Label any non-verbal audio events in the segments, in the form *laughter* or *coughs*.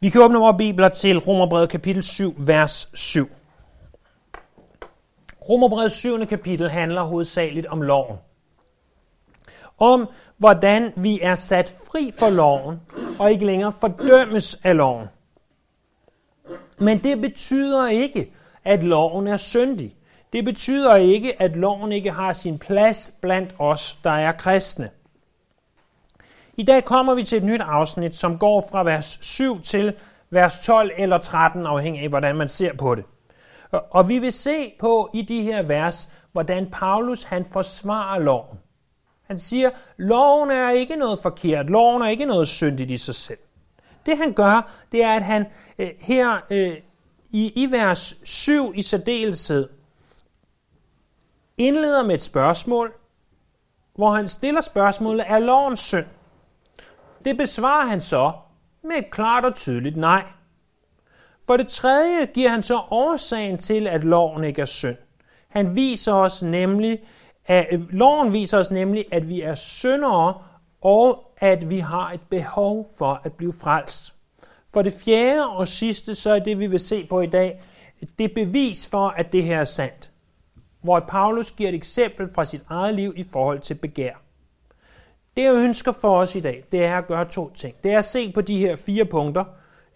Vi kan åbne vores bibler til Romerbrevet kapitel 7, vers 7. Romerbrevet 7. kapitel handler hovedsageligt om loven. Om hvordan vi er sat fri for loven, og ikke længere fordømmes af loven. Men det betyder ikke, at loven er syndig. Det betyder ikke, at loven ikke har sin plads blandt os, der er kristne. I dag kommer vi til et nyt afsnit, som går fra vers 7 til vers 12 eller 13, afhængig af, hvordan man ser på det. Og vi vil se på i de her vers, hvordan Paulus han forsvarer loven. Han siger, loven er ikke noget forkert, loven er ikke noget syndigt i sig selv. Det han gør, det er, at han øh, her øh, i, i vers 7 i særdeleshed indleder med et spørgsmål, hvor han stiller spørgsmålet, er loven synd? Det besvarer han så med et klart og tydeligt nej. For det tredje giver han så årsagen til, at loven ikke er synd. Han viser os nemlig, at, loven viser os nemlig, at vi er syndere, og at vi har et behov for at blive frelst. For det fjerde og sidste, så er det, vi vil se på i dag, det bevis for, at det her er sandt. Hvor Paulus giver et eksempel fra sit eget liv i forhold til begær. Det jeg ønsker for os i dag, det er at gøre to ting. Det er at se på de her fire punkter.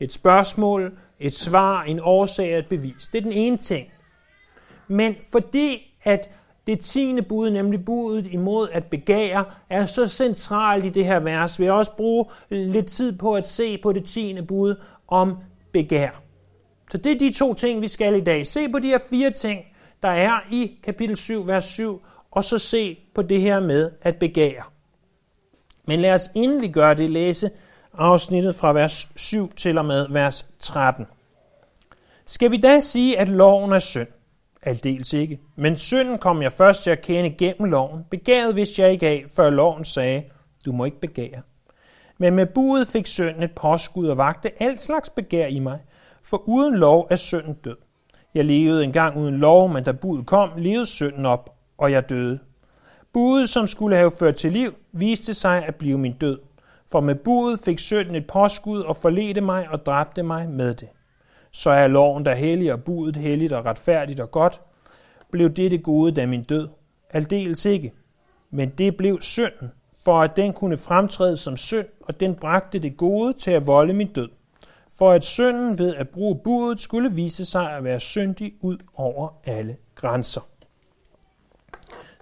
Et spørgsmål, et svar, en årsag og et bevis. Det er den ene ting. Men fordi at det tiende bud, nemlig budet imod at begære, er så centralt i det her vers, vil jeg også bruge lidt tid på at se på det tiende bud om begær. Så det er de to ting, vi skal i dag. Se på de her fire ting, der er i kapitel 7, vers 7, og så se på det her med at begære. Men lad os inden vi gør det læse afsnittet fra vers 7 til og med vers 13. Skal vi da sige, at loven er synd? Aldeles ikke. Men synden kom jeg først til at kende gennem loven. Begæret vidste jeg ikke af, før loven sagde, du må ikke begære. Men med budet fik synden et påskud og vagte alt slags begær i mig, for uden lov er synden død. Jeg levede engang uden lov, men da budet kom, levede synden op, og jeg døde. Budet, som skulle have ført til liv, viste sig at blive min død. For med budet fik synden et påskud og forledte mig og dræbte mig med det. Så er loven der hellig og budet helligt og retfærdigt og godt. Blev det det gode, da min død? Aldeles ikke. Men det blev synden, for at den kunne fremtræde som synd, og den bragte det gode til at volde min død. For at synden ved at bruge budet skulle vise sig at være syndig ud over alle grænser.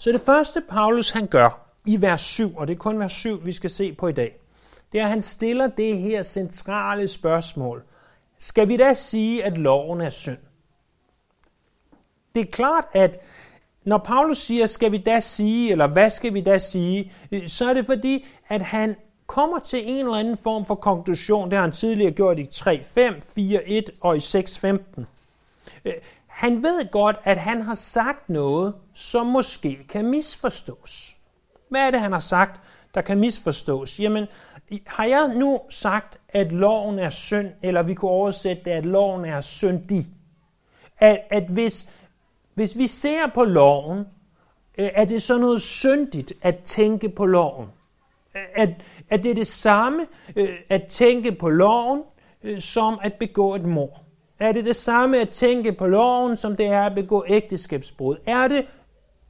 Så det første, Paulus han gør i vers 7, og det er kun vers 7, vi skal se på i dag, det er, at han stiller det her centrale spørgsmål. Skal vi da sige, at loven er synd? Det er klart, at når Paulus siger, skal vi da sige, eller hvad skal vi da sige, øh, så er det fordi, at han kommer til en eller anden form for konklusion. Det har han tidligere gjort i 3.5, 4.1 og i 6.15. Han ved godt, at han har sagt noget, som måske kan misforstås. Hvad er det, han har sagt, der kan misforstås? Jamen, har jeg nu sagt, at loven er synd, eller vi kunne oversætte det, at loven er syndig? At, at hvis, hvis vi ser på loven, øh, er det så noget syndigt at tænke på loven? At, at det er det samme øh, at tænke på loven, øh, som at begå et mord? Er det det samme at tænke på loven, som det er at begå ægteskabsbrud? Er, det,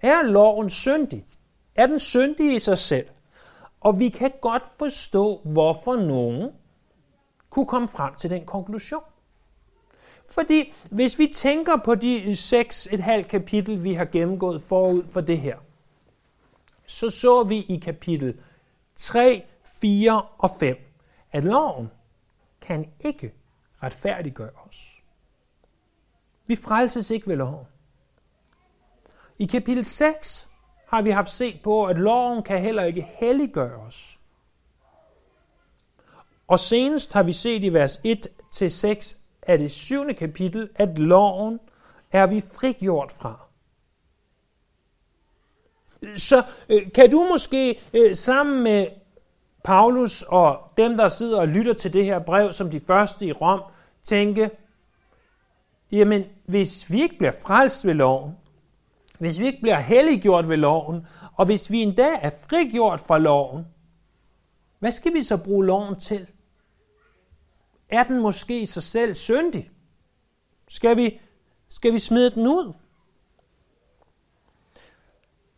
er loven syndig? Er den syndig i sig selv? Og vi kan godt forstå, hvorfor nogen kunne komme frem til den konklusion. Fordi hvis vi tænker på de seks et halvt kapitel, vi har gennemgået forud for det her, så så vi i kapitel 3, 4 og 5, at loven kan ikke retfærdiggøre os. Vi frelses ikke ved loven. I kapitel 6 har vi haft set på, at loven kan heller ikke helliggøre os. Og senest har vi set i vers 1-6 af det syvende kapitel, at loven er vi frigjort fra. Så øh, kan du måske øh, sammen med Paulus og dem, der sidder og lytter til det her brev som de første i Rom, tænke, jamen hvis vi ikke bliver frelst ved loven, hvis vi ikke bliver helliggjort ved loven, og hvis vi endda er frigjort fra loven, hvad skal vi så bruge loven til? er den måske i sig selv syndig? Skal vi, skal vi smide den ud?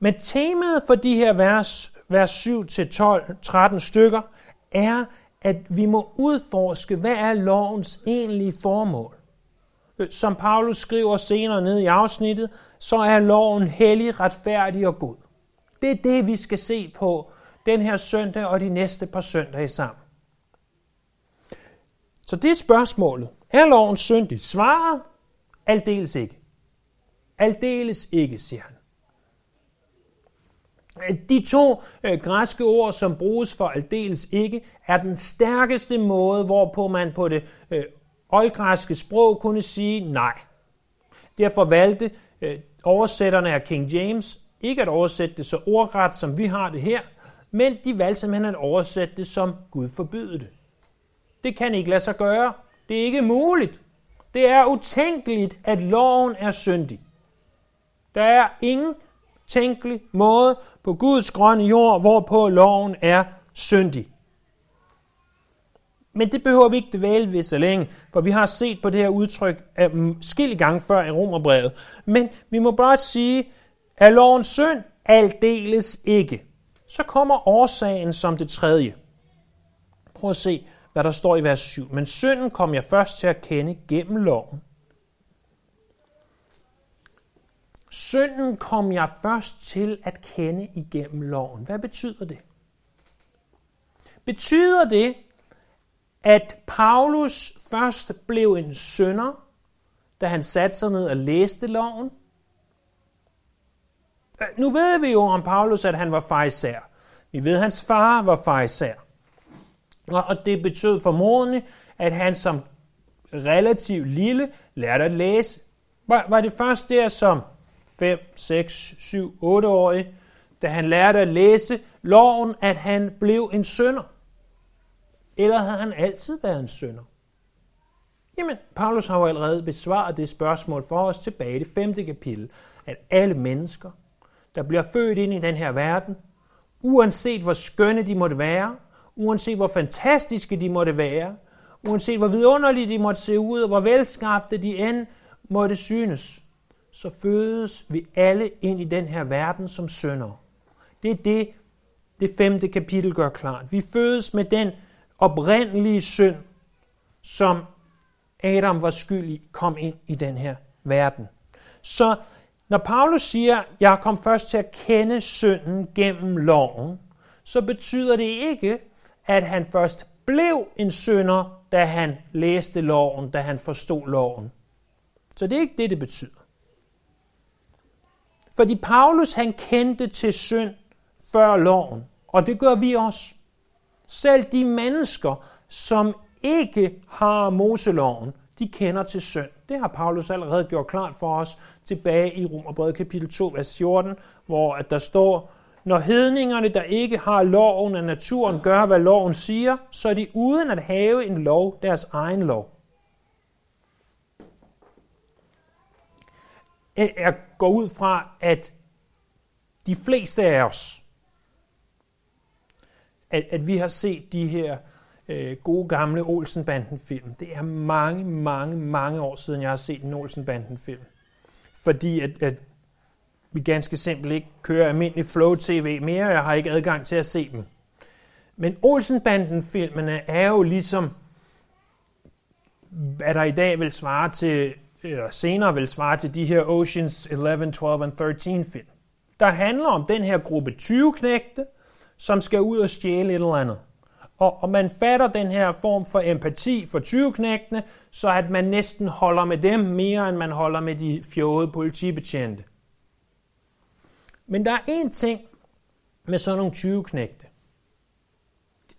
Men temaet for de her vers, vers 7 til 12, 13 stykker, er, at vi må udforske, hvad er lovens egentlige formål. Øh, som Paulus skriver senere ned i afsnittet, så er loven hellig, retfærdig og god. Det er det, vi skal se på den her søndag og de næste par søndage sammen. Så det er spørgsmålet. Er loven syndig? Svaret? Aldeles ikke. Aldeles ikke, siger han. De to øh, græske ord, som bruges for aldeles ikke, er den stærkeste måde, hvorpå man på det øh, oldgræske sprog kunne sige nej. Derfor valgte øh, oversætterne af King James ikke at oversætte det så ordret, som vi har det her, men de valgte simpelthen at oversætte det som Gud forbyde det. Det kan ikke lade sig gøre. Det er ikke muligt. Det er utænkeligt, at loven er syndig. Der er ingen tænkelig måde på Guds grønne jord, hvorpå loven er syndig. Men det behøver vi ikke dvæle ved så længe, for vi har set på det her udtryk øh, skille gange før i Romerbrevet. Men vi må bare sige, at lovens synd aldeles ikke. Så kommer årsagen som det tredje. Prøv at se, hvad der står i vers 7. Men synden kom jeg først til at kende gennem loven. Synden kom jeg først til at kende igennem loven. Hvad betyder det? Betyder det, at Paulus først blev en synder, da han satte sig ned og læste loven? Nu ved vi jo om Paulus, at han var fejsær. Vi ved, at hans far var fejsær. Og det betød formodentlig, at han som relativt lille lærte at læse. Var, var det først der som 5, 6, 7, 8 årig, da han lærte at læse loven, at han blev en sønder? Eller havde han altid været en sønder? Jamen, Paulus har jo allerede besvaret det spørgsmål for os tilbage i det femte kapitel, at alle mennesker, der bliver født ind i den her verden, uanset hvor skønne de måtte være, uanset hvor fantastiske de måtte være, uanset hvor vidunderlige de måtte se ud, og hvor velskabte de end måtte synes, så fødes vi alle ind i den her verden som sønder. Det er det, det femte kapitel gør klart. Vi fødes med den oprindelige synd, som Adam var skyldig kom ind i den her verden. Så når Paulus siger, jeg kom først til at kende synden gennem loven, så betyder det ikke, at han først blev en synder, da han læste loven, da han forstod loven. Så det er ikke det, det betyder. Fordi Paulus han kendte til synd før loven, og det gør vi også. Selv de mennesker, som ikke har Moseloven, de kender til synd. Det har Paulus allerede gjort klart for os tilbage i Romerbrevet kapitel 2, vers 14, hvor at der står, når hedningerne, der ikke har loven af naturen, gør, hvad loven siger, så er de uden at have en lov, deres egen lov. Jeg går ud fra, at de fleste af os, at, at vi har set de her øh, gode gamle Olsenbanden-film. Det er mange, mange, mange år siden, jeg har set en Olsenbanden-film. Fordi at, at vi ganske simpelt ikke kører almindelig Flow TV mere, og jeg har ikke adgang til at se dem. Men Olsenbanden-filmene er jo ligesom, hvad der i dag vil svare til, eller senere vil svare til de her Oceans 11, 12 og 13 film. Der handler om den her gruppe 20 knægte, som skal ud og stjæle et eller andet. Og, og man fatter den her form for empati for 20 så at man næsten holder med dem mere, end man holder med de fjode politibetjente. Men der er én ting med sådan nogle 20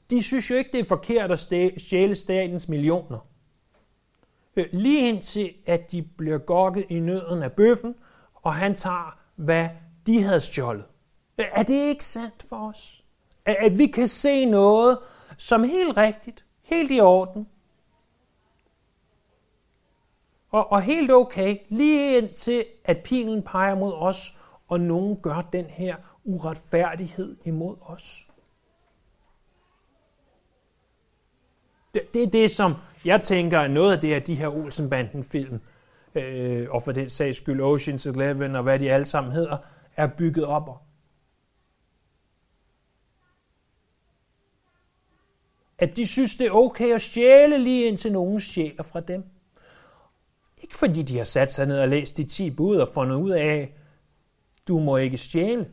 De synes jo ikke, det er forkert at stjæle statens millioner. Øh, lige indtil, at de bliver gokket i nøden af bøffen, og han tager, hvad de havde stjålet. Øh, er det ikke sandt for os? At vi kan se noget, som helt rigtigt, helt i orden, og, og helt okay, lige indtil at pilen peger mod os, og nogen gør den her uretfærdighed imod os. Det, det er det, som Jeg tænker, er noget af det er de her Olsenbanden-film, øh, og for den sags skyld Ocean's Eleven og hvad de alle sammen hedder, er bygget op At de synes, det er okay at stjæle lige indtil nogen stjæler fra dem. Ikke fordi de har sat sig ned og læst de 10 bud og fundet ud af, du må ikke stjæle.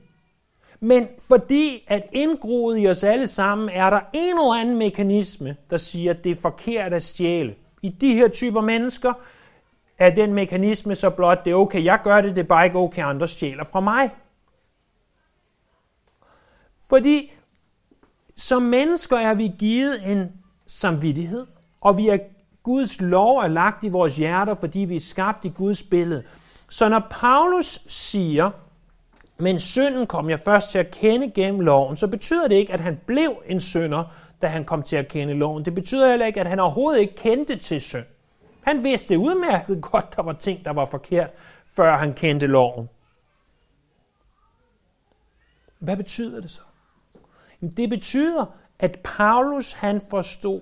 Men fordi at indgroet i os alle sammen er der en eller anden mekanisme, der siger, at det er forkert at stjæle. I de her typer mennesker er den mekanisme så blot, det er okay, jeg gør det, det er bare ikke okay, andre stjæler fra mig. Fordi som mennesker er vi givet en samvittighed, og vi er Guds lov er lagt i vores hjerter, fordi vi er skabt i Guds billede. Så når Paulus siger, men synden kom jeg først til at kende gennem loven, så betyder det ikke, at han blev en synder, da han kom til at kende loven. Det betyder heller ikke, at han overhovedet ikke kendte til synd. Han vidste udmærket *laughs* godt, der var ting, der var forkert, før han kendte loven. Hvad betyder det så? Det betyder, at Paulus han forstod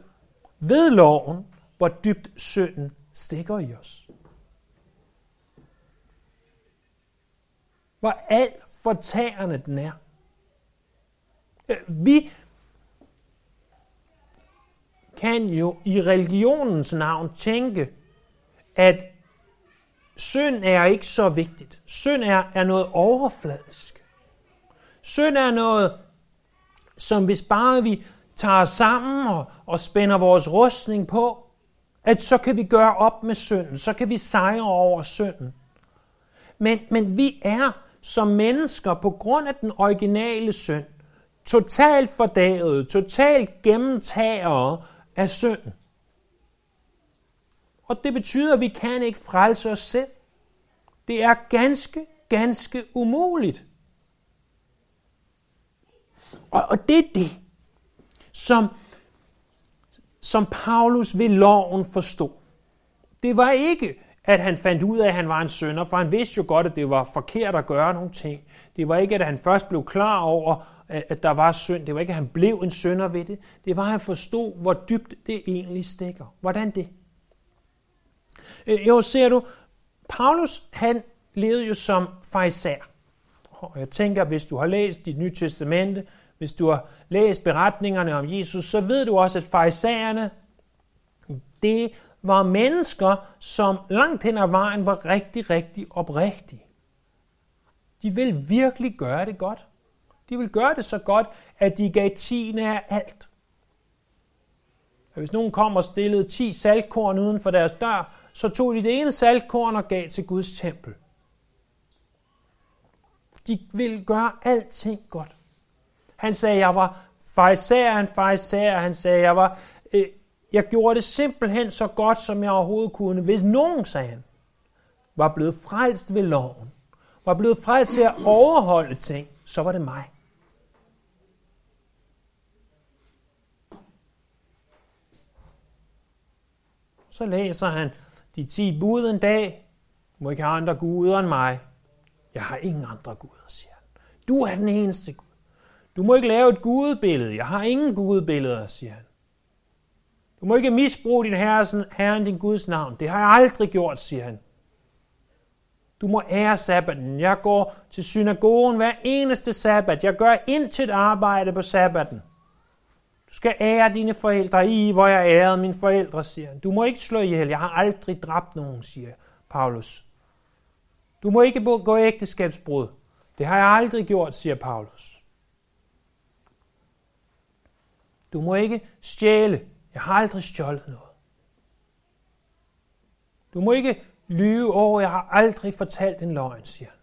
ved loven, hvor dybt synden stikker i os. Hvor alt fortærende den er. Øh, vi kan jo i religionens navn tænke, at synd er ikke så vigtigt. Synd er, er noget overfladisk. Synd er noget, som hvis bare vi tager os sammen og, og spænder vores rustning på, at så kan vi gøre op med synden, så kan vi sejre over synden. Men, men vi er som mennesker på grund af den originale synd totalt fordaget, totalt gennemtagere af synden. Og det betyder, at vi kan ikke frelse os selv. Det er ganske, ganske umuligt. Og, og det er det, som, som Paulus ved loven forstod. Det var ikke, at han fandt ud af, at han var en sønder, for han vidste jo godt, at det var forkert at gøre nogle ting. Det var ikke, at han først blev klar over, at der var synd. Det var ikke, at han blev en sønder ved det. Det var, at han forstod, hvor dybt det egentlig stikker. Hvordan det? Øh, jo, ser du, Paulus, han levede jo som farisær. Og jeg tænker, hvis du har læst dit nye testamente, hvis du har læst beretningerne om Jesus, så ved du også, at farisæerne, det var mennesker, som langt hen ad vejen var rigtig, rigtig oprigtige. De ville virkelig gøre det godt. De ville gøre det så godt, at de gav tiende af alt. Hvis nogen kom og stillede 10 saltkorn uden for deres dør, så tog de det ene saltkorn og gav til Guds tempel. De ville gøre alting godt. Han sagde, jeg var farisæer, en farisæer. Han sagde, jeg var, øh, jeg gjorde det simpelthen så godt, som jeg overhovedet kunne. Hvis nogen, sagde han, var blevet frelst ved loven, var blevet frelst ved at overholde ting, så var det mig. Så læser han de ti bud en dag. Du må ikke have andre guder end mig. Jeg har ingen andre guder, siger han. Du er den eneste Gud. Du må ikke lave et gudebillede. Jeg har ingen gudebilleder, siger han. Du må ikke misbruge din herren, herren, din Guds navn. Det har jeg aldrig gjort, siger han. Du må ære sabbaten. Jeg går til synagogen hver eneste sabbat. Jeg gør intet arbejde på sabbaten. Du skal ære dine forældre i, hvor jeg ærede mine forældre, siger han. Du må ikke slå ihjel. Jeg har aldrig dræbt nogen, siger Paulus. Du må ikke gå ægteskabsbrud. Det har jeg aldrig gjort, siger Paulus. Du må ikke stjæle. Jeg har aldrig stjålet noget. Du må ikke lyve over, jeg har aldrig fortalt en løgn, siger han.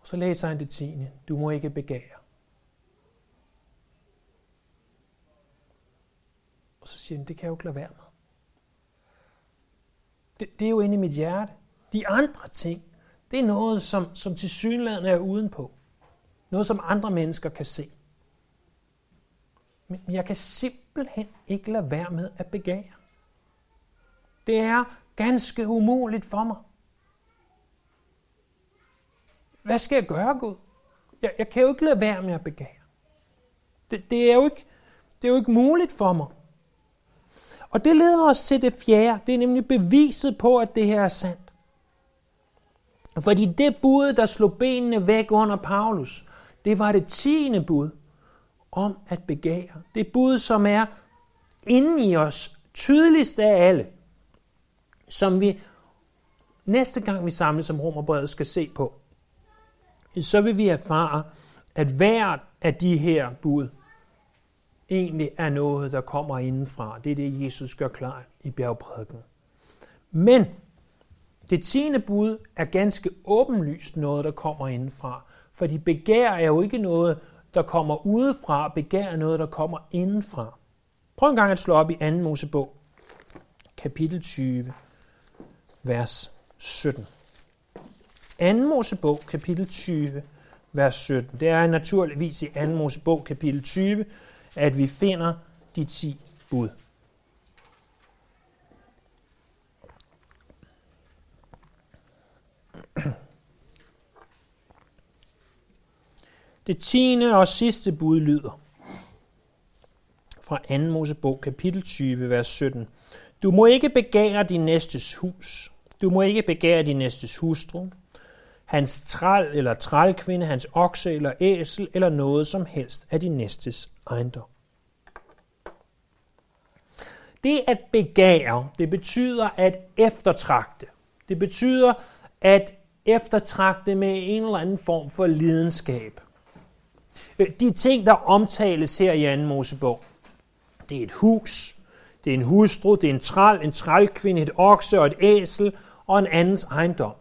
Og så læser han det tiende. Du må ikke begære. Og så siger han, det kan jeg jo ikke lade være med. Det, det er jo inde i mit hjerte. De andre ting, det er noget, som, som til synligheden er udenpå. Noget, som andre mennesker kan se. Men jeg kan simpelthen ikke lade være med at begære. Det er ganske umuligt for mig. Hvad skal jeg gøre, Gud? Jeg, jeg kan jo ikke lade være med at begære. Det, det, er jo ikke, det er jo ikke muligt for mig. Og det leder os til det fjerde. Det er nemlig beviset på, at det her er sandt. Fordi det bud, der slog benene væk under Paulus, det var det tiende bud om at begære. Det bud, som er inde i os, tydeligst af alle, som vi næste gang vi samles som romerbrevet skal se på, så vil vi erfare, at hvert af de her bud egentlig er noget, der kommer indenfra. Det er det, Jesus gør klar i bjergprædiken. Men det tiende bud er ganske åbenlyst noget, der kommer indenfra. For de begær er jo ikke noget, der kommer udefra. Begær noget, der kommer indenfra. Prøv en gang at slå op i 2. Mosebog, kapitel 20, vers 17. 2. Mosebog, kapitel 20, vers 17. Det er naturligvis i 2. Mosebog, kapitel 20, at vi finder de 10 bud. Det tiende og sidste bud lyder fra 2. Mosebog, kapitel 20, vers 17. Du må ikke begære din næstes hus. Du må ikke begære din næstes hustru, hans træl eller trælkvinde, hans okse eller æsel eller noget som helst af din næstes ejendom. Det at begære, det betyder at eftertragte. Det betyder at eftertragte med en eller anden form for lidenskab. Øh, de ting, der omtales her i 2. Mosebog, det er et hus, det er en hustru, det er en træl, en trælkvinde, et okse og et æsel og en andens ejendom.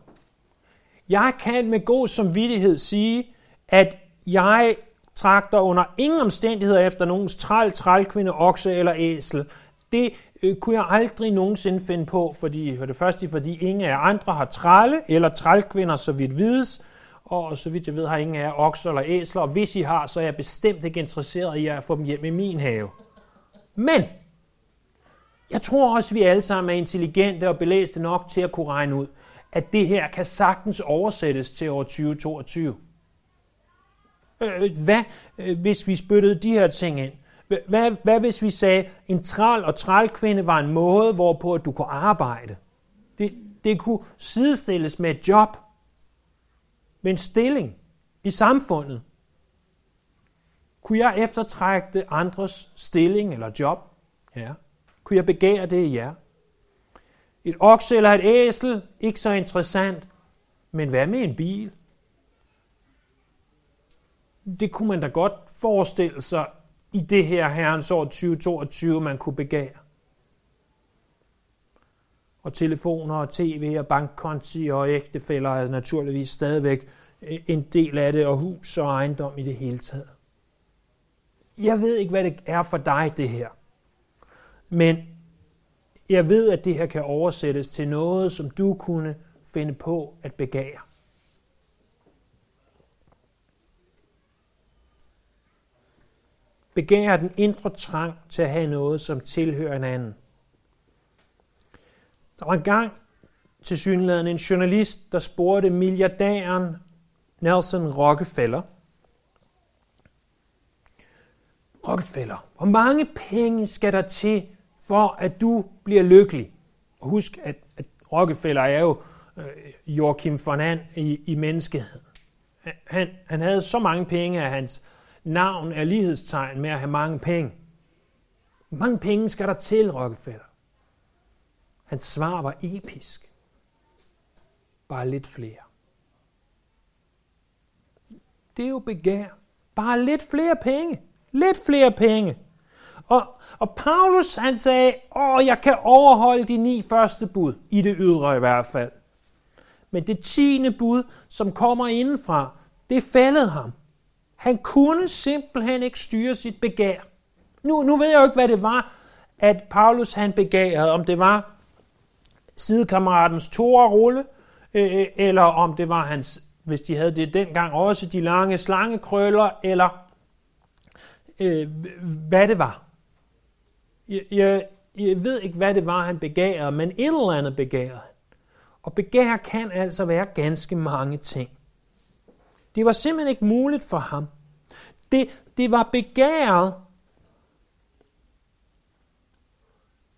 Jeg kan med god samvittighed sige, at jeg trakter under ingen omstændigheder efter nogens træl, trælkvinde, okse eller æsel. Det øh, kunne jeg aldrig nogensinde finde på, fordi, for det første fordi ingen af andre har trælle eller trælkvinder, så vidt vides, og så vidt jeg ved, har ingen af jer okser eller æsler, og hvis I har, så er jeg bestemt ikke interesseret i at få dem hjem i min have. Men jeg tror også, at vi alle sammen er intelligente og belæste nok til at kunne regne ud, at det her kan sagtens oversættes til år 2022. Øh, øh, hvad, øh, hvis vi spyttede de her ting ind? Hvad, hvad hvis vi sagde, en træl og trælkvinde var en måde, hvorpå du kunne arbejde? Det, det kunne sidestilles med et job, med en stilling i samfundet. Kunne jeg eftertrække andres stilling eller job? Ja. Kunne jeg begære det? Ja. Et okse eller et æsel, ikke så interessant. Men hvad med en bil? Det kunne man da godt forestille sig i det her herrens år 2022, man kunne begære. Og telefoner og tv og bankkonti og ægtefælder er naturligvis stadigvæk øh, en del af det, og hus og ejendom i det hele taget. Jeg ved ikke, hvad det er for dig, det her. Men jeg ved, at det her kan oversættes til noget, som du kunne finde på at begære. Begære den indre trang til at have noget, som tilhører en anden. Der var engang til synligheden en journalist, der spurgte milliardæren Nelson Rockefeller. Rockefeller, hvor mange penge skal der til, for at du bliver lykkelig? Og husk, at, at Rockefeller er jo øh, Joachim von And i, i menneskeheden. Han, han havde så mange penge, at hans navn er lighedstegn med at have mange penge. Hvor mange penge skal der til, Rockefeller? Hans svar var episk. Bare lidt flere. Det er jo begær. Bare lidt flere penge. Lidt flere penge. Og, og Paulus han sagde, åh, jeg kan overholde de ni første bud, i det ydre i hvert fald. Men det tiende bud, som kommer indenfra, det fældede ham. Han kunne simpelthen ikke styre sit begær. Nu, nu ved jeg jo ikke, hvad det var, at Paulus han begærede. Om det var sidekammeratens rulle, øh, øh, eller om det var hans, hvis de havde det dengang, også de lange slangekrøller, eller øh, hvad det var. Jeg, jeg, jeg ved ikke, hvad det var, han begærede, men et eller andet begærede. Og begær kan altså være ganske mange ting. Det var simpelthen ikke muligt for ham. Det, det var begæret,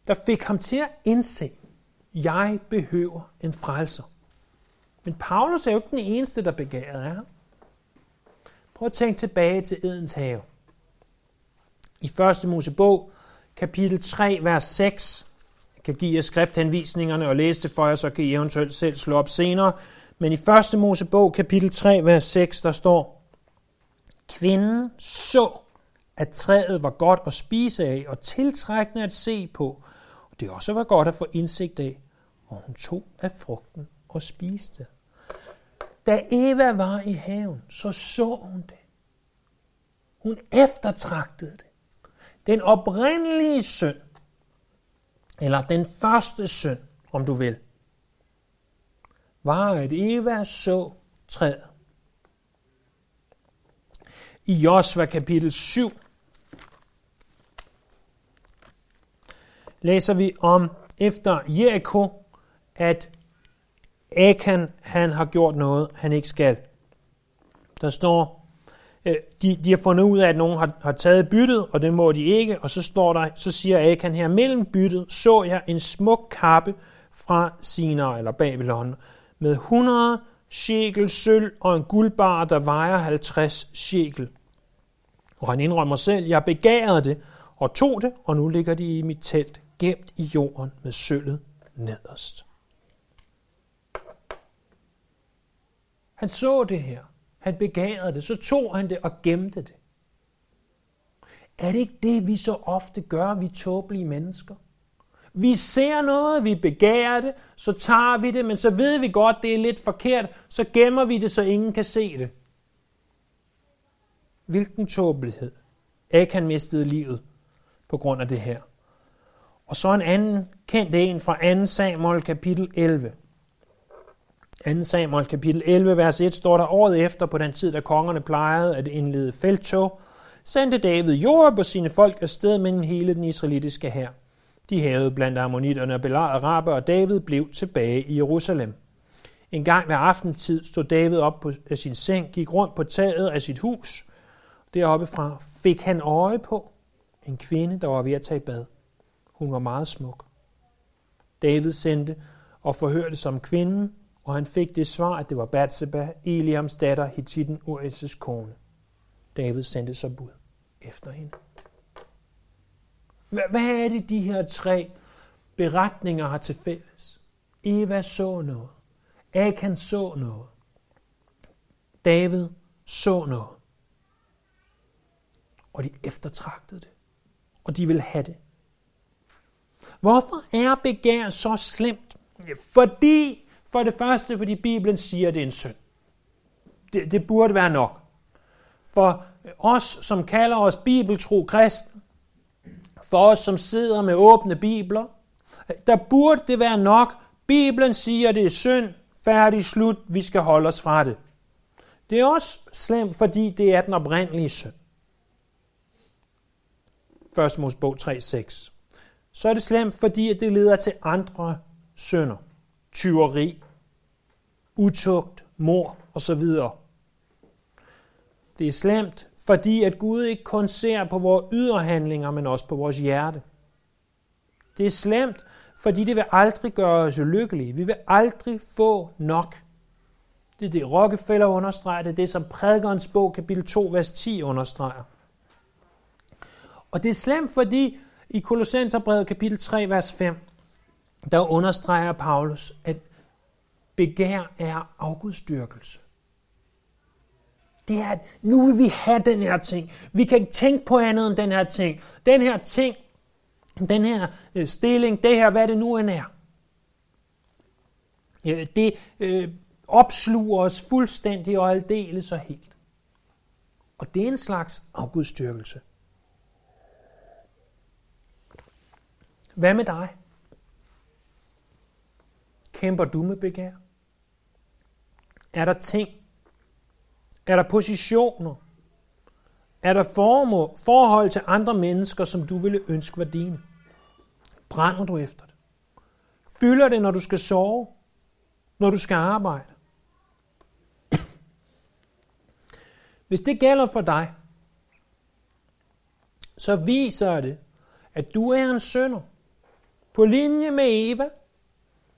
der fik ham til at indse, jeg behøver en frelser. Men Paulus er jo ikke den eneste, der begæret er. Prøv at tænke tilbage til Edens have. I 1. Mosebog, kapitel 3, vers 6, jeg kan give jer skrifthenvisningerne og læse det for jer, så kan I eventuelt selv slå op senere. Men i 1. Mosebog, kapitel 3, vers 6, der står, Kvinden så, at træet var godt at spise af og tiltrækkende at se på, og det også var godt at få indsigt af, og hun tog af frugten og spiste. Da Eva var i haven, så så hun det. Hun eftertragtede det. Den oprindelige søn, eller den første søn, om du vil, var, at Eva så træet. I Josva kapitel 7 læser vi om efter Jericho, at Akan han har gjort noget, han ikke skal. Der står, øh, de, de har fundet ud af, at nogen har, har taget byttet, og det må de ikke, og så står der, så siger Akan her, mellem byttet så jeg en smuk kappe fra Sina eller Babylon, med 100 shekel sølv og en guldbar, der vejer 50 shekel. Og han indrømmer selv, jeg begærede det og tog det, og nu ligger de i mit telt, gemt i jorden med sølvet nederst. Han så det her. Han begærede det. Så tog han det og gemte det. Er det ikke det, vi så ofte gør, vi tåbelige mennesker? Vi ser noget, vi begærer det, så tager vi det, men så ved vi godt, det er lidt forkert, så gemmer vi det, så ingen kan se det. Hvilken tåbelighed. Akan mistede livet på grund af det her. Og så en anden kendt en fra 2 Samuel kapitel 11. 2 Samuel kapitel 11, vers 1 står der, året efter på den tid, da kongerne plejede at indlede feltog, sendte David Joab og sine folk afsted med hele den israelitiske hær. De havde blandt ammonitterne og belejrede araber, og David blev tilbage i Jerusalem. En gang ved aftentid stod David op på af sin seng, gik rundt på taget af sit hus. Deroppe fra fik han øje på en kvinde, der var ved at tage bad. Hun var meget smuk. David sendte og forhørte som kvinden, og han fik det svar, at det var Batseba, Eliams datter, Hittiten, Urias' kone. David sendte så bud efter hende. Hvad er det, de her tre beretninger har til fælles? Eva så noget. Akan så noget. David så noget. Og de eftertragtede det. Og de vil have det. Hvorfor er begær så slemt? Fordi, for det første, fordi Bibelen siger, at det er en synd. Det, det burde være nok. For os, som kalder os bibeltro kristne, for os, som sidder med åbne bibler, der burde det være nok. Bibelen siger, at det er synd, færdig, slut, vi skal holde os fra det. Det er også slemt, fordi det er den oprindelige synd. 1. Mosebog 3.6 så er det slemt, fordi det leder til andre synder. Tyveri, utugt, mor osv. Det er slemt, fordi at Gud ikke kun ser på vores ydre handlinger, men også på vores hjerte. Det er slemt, fordi det vil aldrig gøre os lykkelige. Vi vil aldrig få nok. Det er det, Rockefeller understreger. Det er det, som prædikernes bog, kapitel 2, vers 10 understreger. Og det er slemt, fordi i Kolossenserbrevet kapitel 3, vers 5, der understreger Paulus, at begær er afgudstyrkelse. Det er, at nu vil vi have den her ting. Vi kan ikke tænke på andet end den her ting. Den her ting, den her øh, stilling, det her, hvad det nu end er. Det øh, opsluger os fuldstændig og aldeles og helt. Og det er en slags afgudstyrkelse. Hvad med dig? Kæmper du med begær? Er der ting? Er der positioner? Er der formål, forhold til andre mennesker, som du ville ønske var dine? Brænder du efter det? Fylder det, når du skal sove? Når du skal arbejde? Hvis det gælder for dig, så viser det, at du er en sønder På linje med Eva,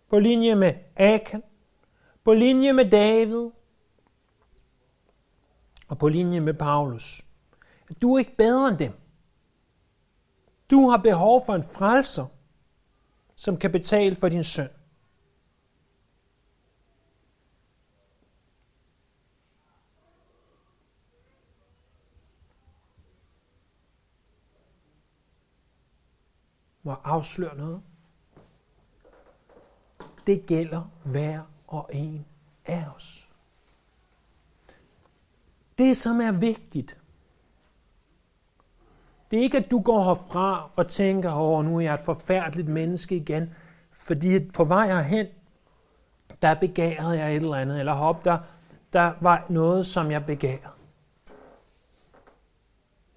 på linje med Akan, på linje med David og på linje med Paulus. Du er ikke bedre end dem. Du har behov for en frelser, som kan betale for din søn. Må afsløre noget? Det gælder hver og en af os. Det, som er vigtigt, det er ikke, at du går herfra og tænker, åh, nu er jeg et forfærdeligt menneske igen, fordi på vej herhen, der begærede jeg et eller andet, eller hop, der, der var noget, som jeg begærede.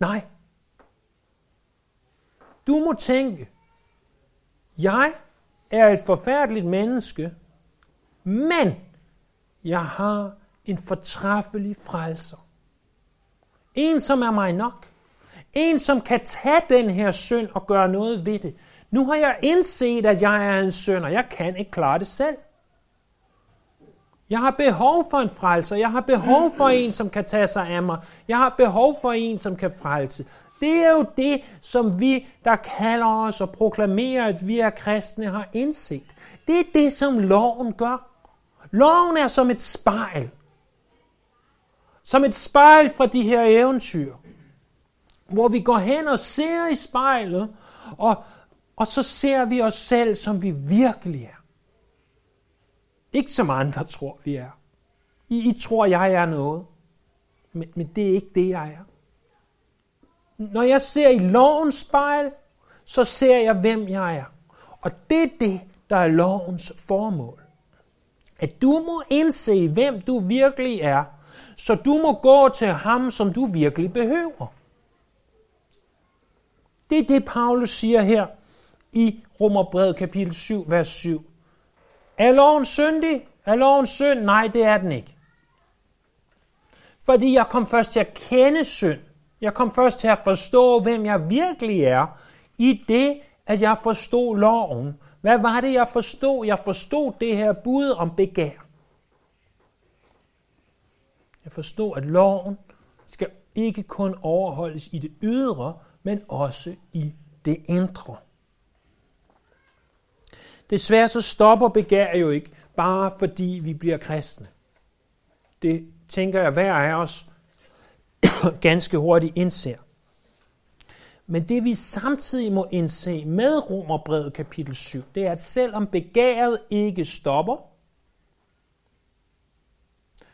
Nej. Du må tænke, jeg er et forfærdeligt menneske, men jeg har en fortræffelig frelser. En, som er mig nok. En, som kan tage den her synd og gøre noget ved det. Nu har jeg indset, at jeg er en synd, og jeg kan ikke klare det selv. Jeg har behov for en frelser. Jeg har behov for en, som kan tage sig af mig. Jeg har behov for en, som kan frelse. Det er jo det, som vi, der kalder os og proklamerer, at vi er kristne, har indsigt. Det er det, som loven gør. Loven er som et spejl. Som et spejl fra de her eventyr hvor vi går hen og ser i spejlet, og, og så ser vi os selv, som vi virkelig er. Ikke som andre tror, vi er. I, I tror, jeg er noget, men, men det er ikke det, jeg er. Når jeg ser i lovens spejl, så ser jeg, hvem jeg er. Og det er det, der er lovens formål. At du må indse, hvem du virkelig er, så du må gå til ham, som du virkelig behøver. Det er det, Paulus siger her i Romerbrevet kapitel 7, vers 7. Er loven syndig? Er loven synd? Nej, det er den ikke. Fordi jeg kom først til at kende synd. Jeg kom først til at forstå, hvem jeg virkelig er, i det, at jeg forstod loven. Hvad var det, jeg forstod? Jeg forstod det her bud om begær. Jeg forstod, at loven skal ikke kun overholdes i det ydre, men også i det indre. Desværre så stopper begær jo ikke, bare fordi vi bliver kristne. Det tænker jeg hver af os *coughs* ganske hurtigt indser. Men det vi samtidig må indse med Romerbrevet kapitel 7, det er, at selvom begæret ikke stopper,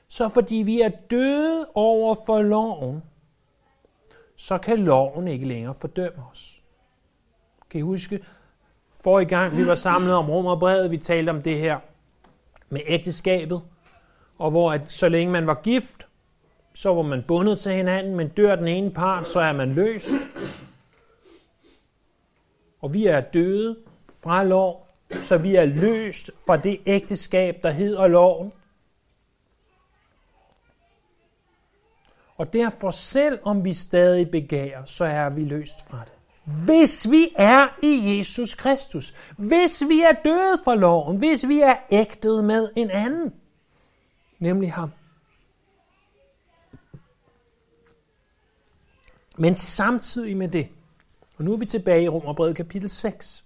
så fordi vi er døde over for loven, så kan loven ikke længere fordømme os. Kan I huske, for i gang vi var samlet om romerbrevet, vi talte om det her med ægteskabet, og hvor at så længe man var gift, så var man bundet til hinanden, men dør den ene part, så er man løst. Og vi er døde fra lov, så vi er løst fra det ægteskab, der hedder loven. Og derfor, selv om vi stadig begærer, så er vi løst fra det. Hvis vi er i Jesus Kristus, hvis vi er døde for loven, hvis vi er ægtet med en anden, nemlig ham. Men samtidig med det, og nu er vi tilbage i Romerbrevet kapitel 6,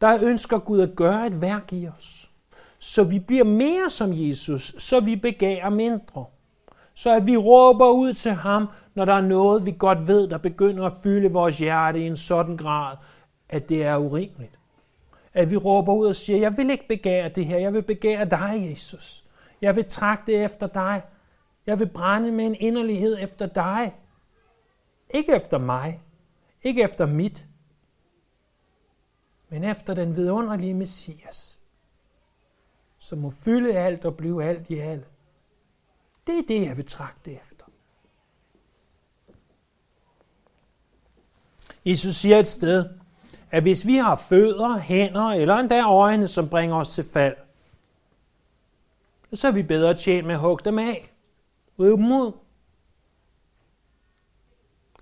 der ønsker Gud at gøre et værk i os, så vi bliver mere som Jesus, så vi begærer mindre så at vi råber ud til ham, når der er noget, vi godt ved, der begynder at fylde vores hjerte i en sådan grad, at det er urimeligt. At vi råber ud og siger, jeg vil ikke begære det her, jeg vil begære dig, Jesus. Jeg vil trække det efter dig. Jeg vil brænde med en inderlighed efter dig. Ikke efter mig. Ikke efter mit. Men efter den vidunderlige Messias, som må fylde alt og blive alt i alt. Det er det, jeg vil tragte efter. Jesus siger et sted, at hvis vi har fødder, hænder eller endda øjne, som bringer os til fald, så er vi bedre tjent med at hugge dem af. Rive dem ud.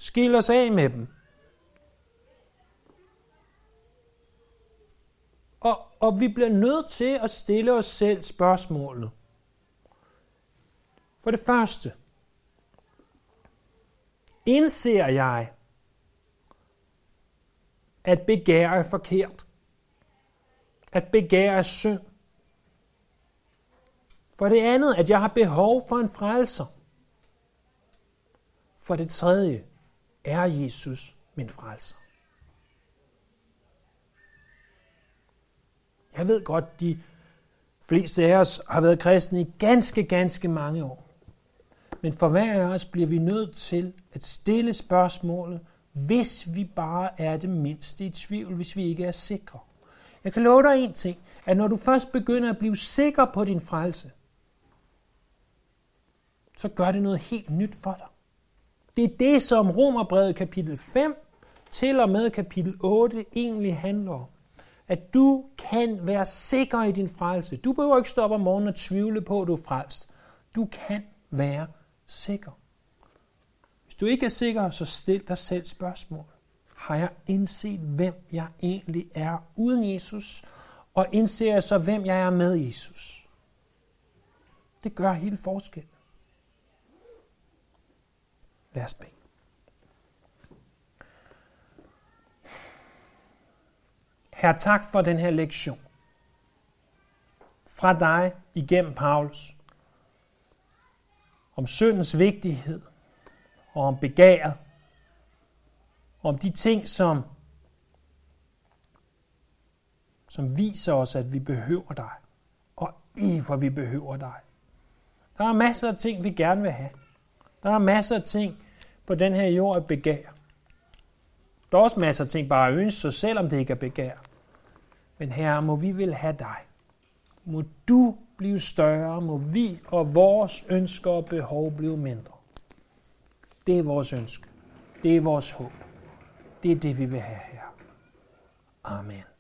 Skil os af med dem. Og og vi bliver nødt til at stille os selv spørgsmålet. For det første, indser jeg, at begære er forkert. At begære er synd. For det andet, at jeg har behov for en frelser. For det tredje, er Jesus min frelser. Jeg ved godt, de fleste af os har været kristne i ganske, ganske mange år. Men for hver af os bliver vi nødt til at stille spørgsmålet, hvis vi bare er det mindste i tvivl, hvis vi ikke er sikre. Jeg kan love dig en ting, at når du først begynder at blive sikker på din frelse, så gør det noget helt nyt for dig. Det er det, som Romerbrevet kapitel 5 til og med kapitel 8 egentlig handler om. At du kan være sikker i din frelse. Du behøver ikke stoppe om morgenen og tvivle på, at du er frelst. Du kan være sikker. Hvis du ikke er sikker, så stil dig selv spørgsmål. Har jeg indset, hvem jeg egentlig er uden Jesus? Og indser jeg så, hvem jeg er med Jesus? Det gør hele forskellen. Lad os bede. Her tak for den her lektion. Fra dig igennem Paulus. Om syndens vigtighed. Og om begæret. Om de ting, som, som viser os, at vi behøver dig. Og i hvor vi behøver dig. Der er masser af ting, vi gerne vil have. Der er masser af ting, på den her jord at begær. Der er også masser af ting bare at ønske sig, selvom det ikke er begær. Men her må vi vil have dig. Må du blive større, må vi og vores ønsker og behov blive mindre. Det er vores ønske. Det er vores håb. Det er det, vi vil have her. Amen.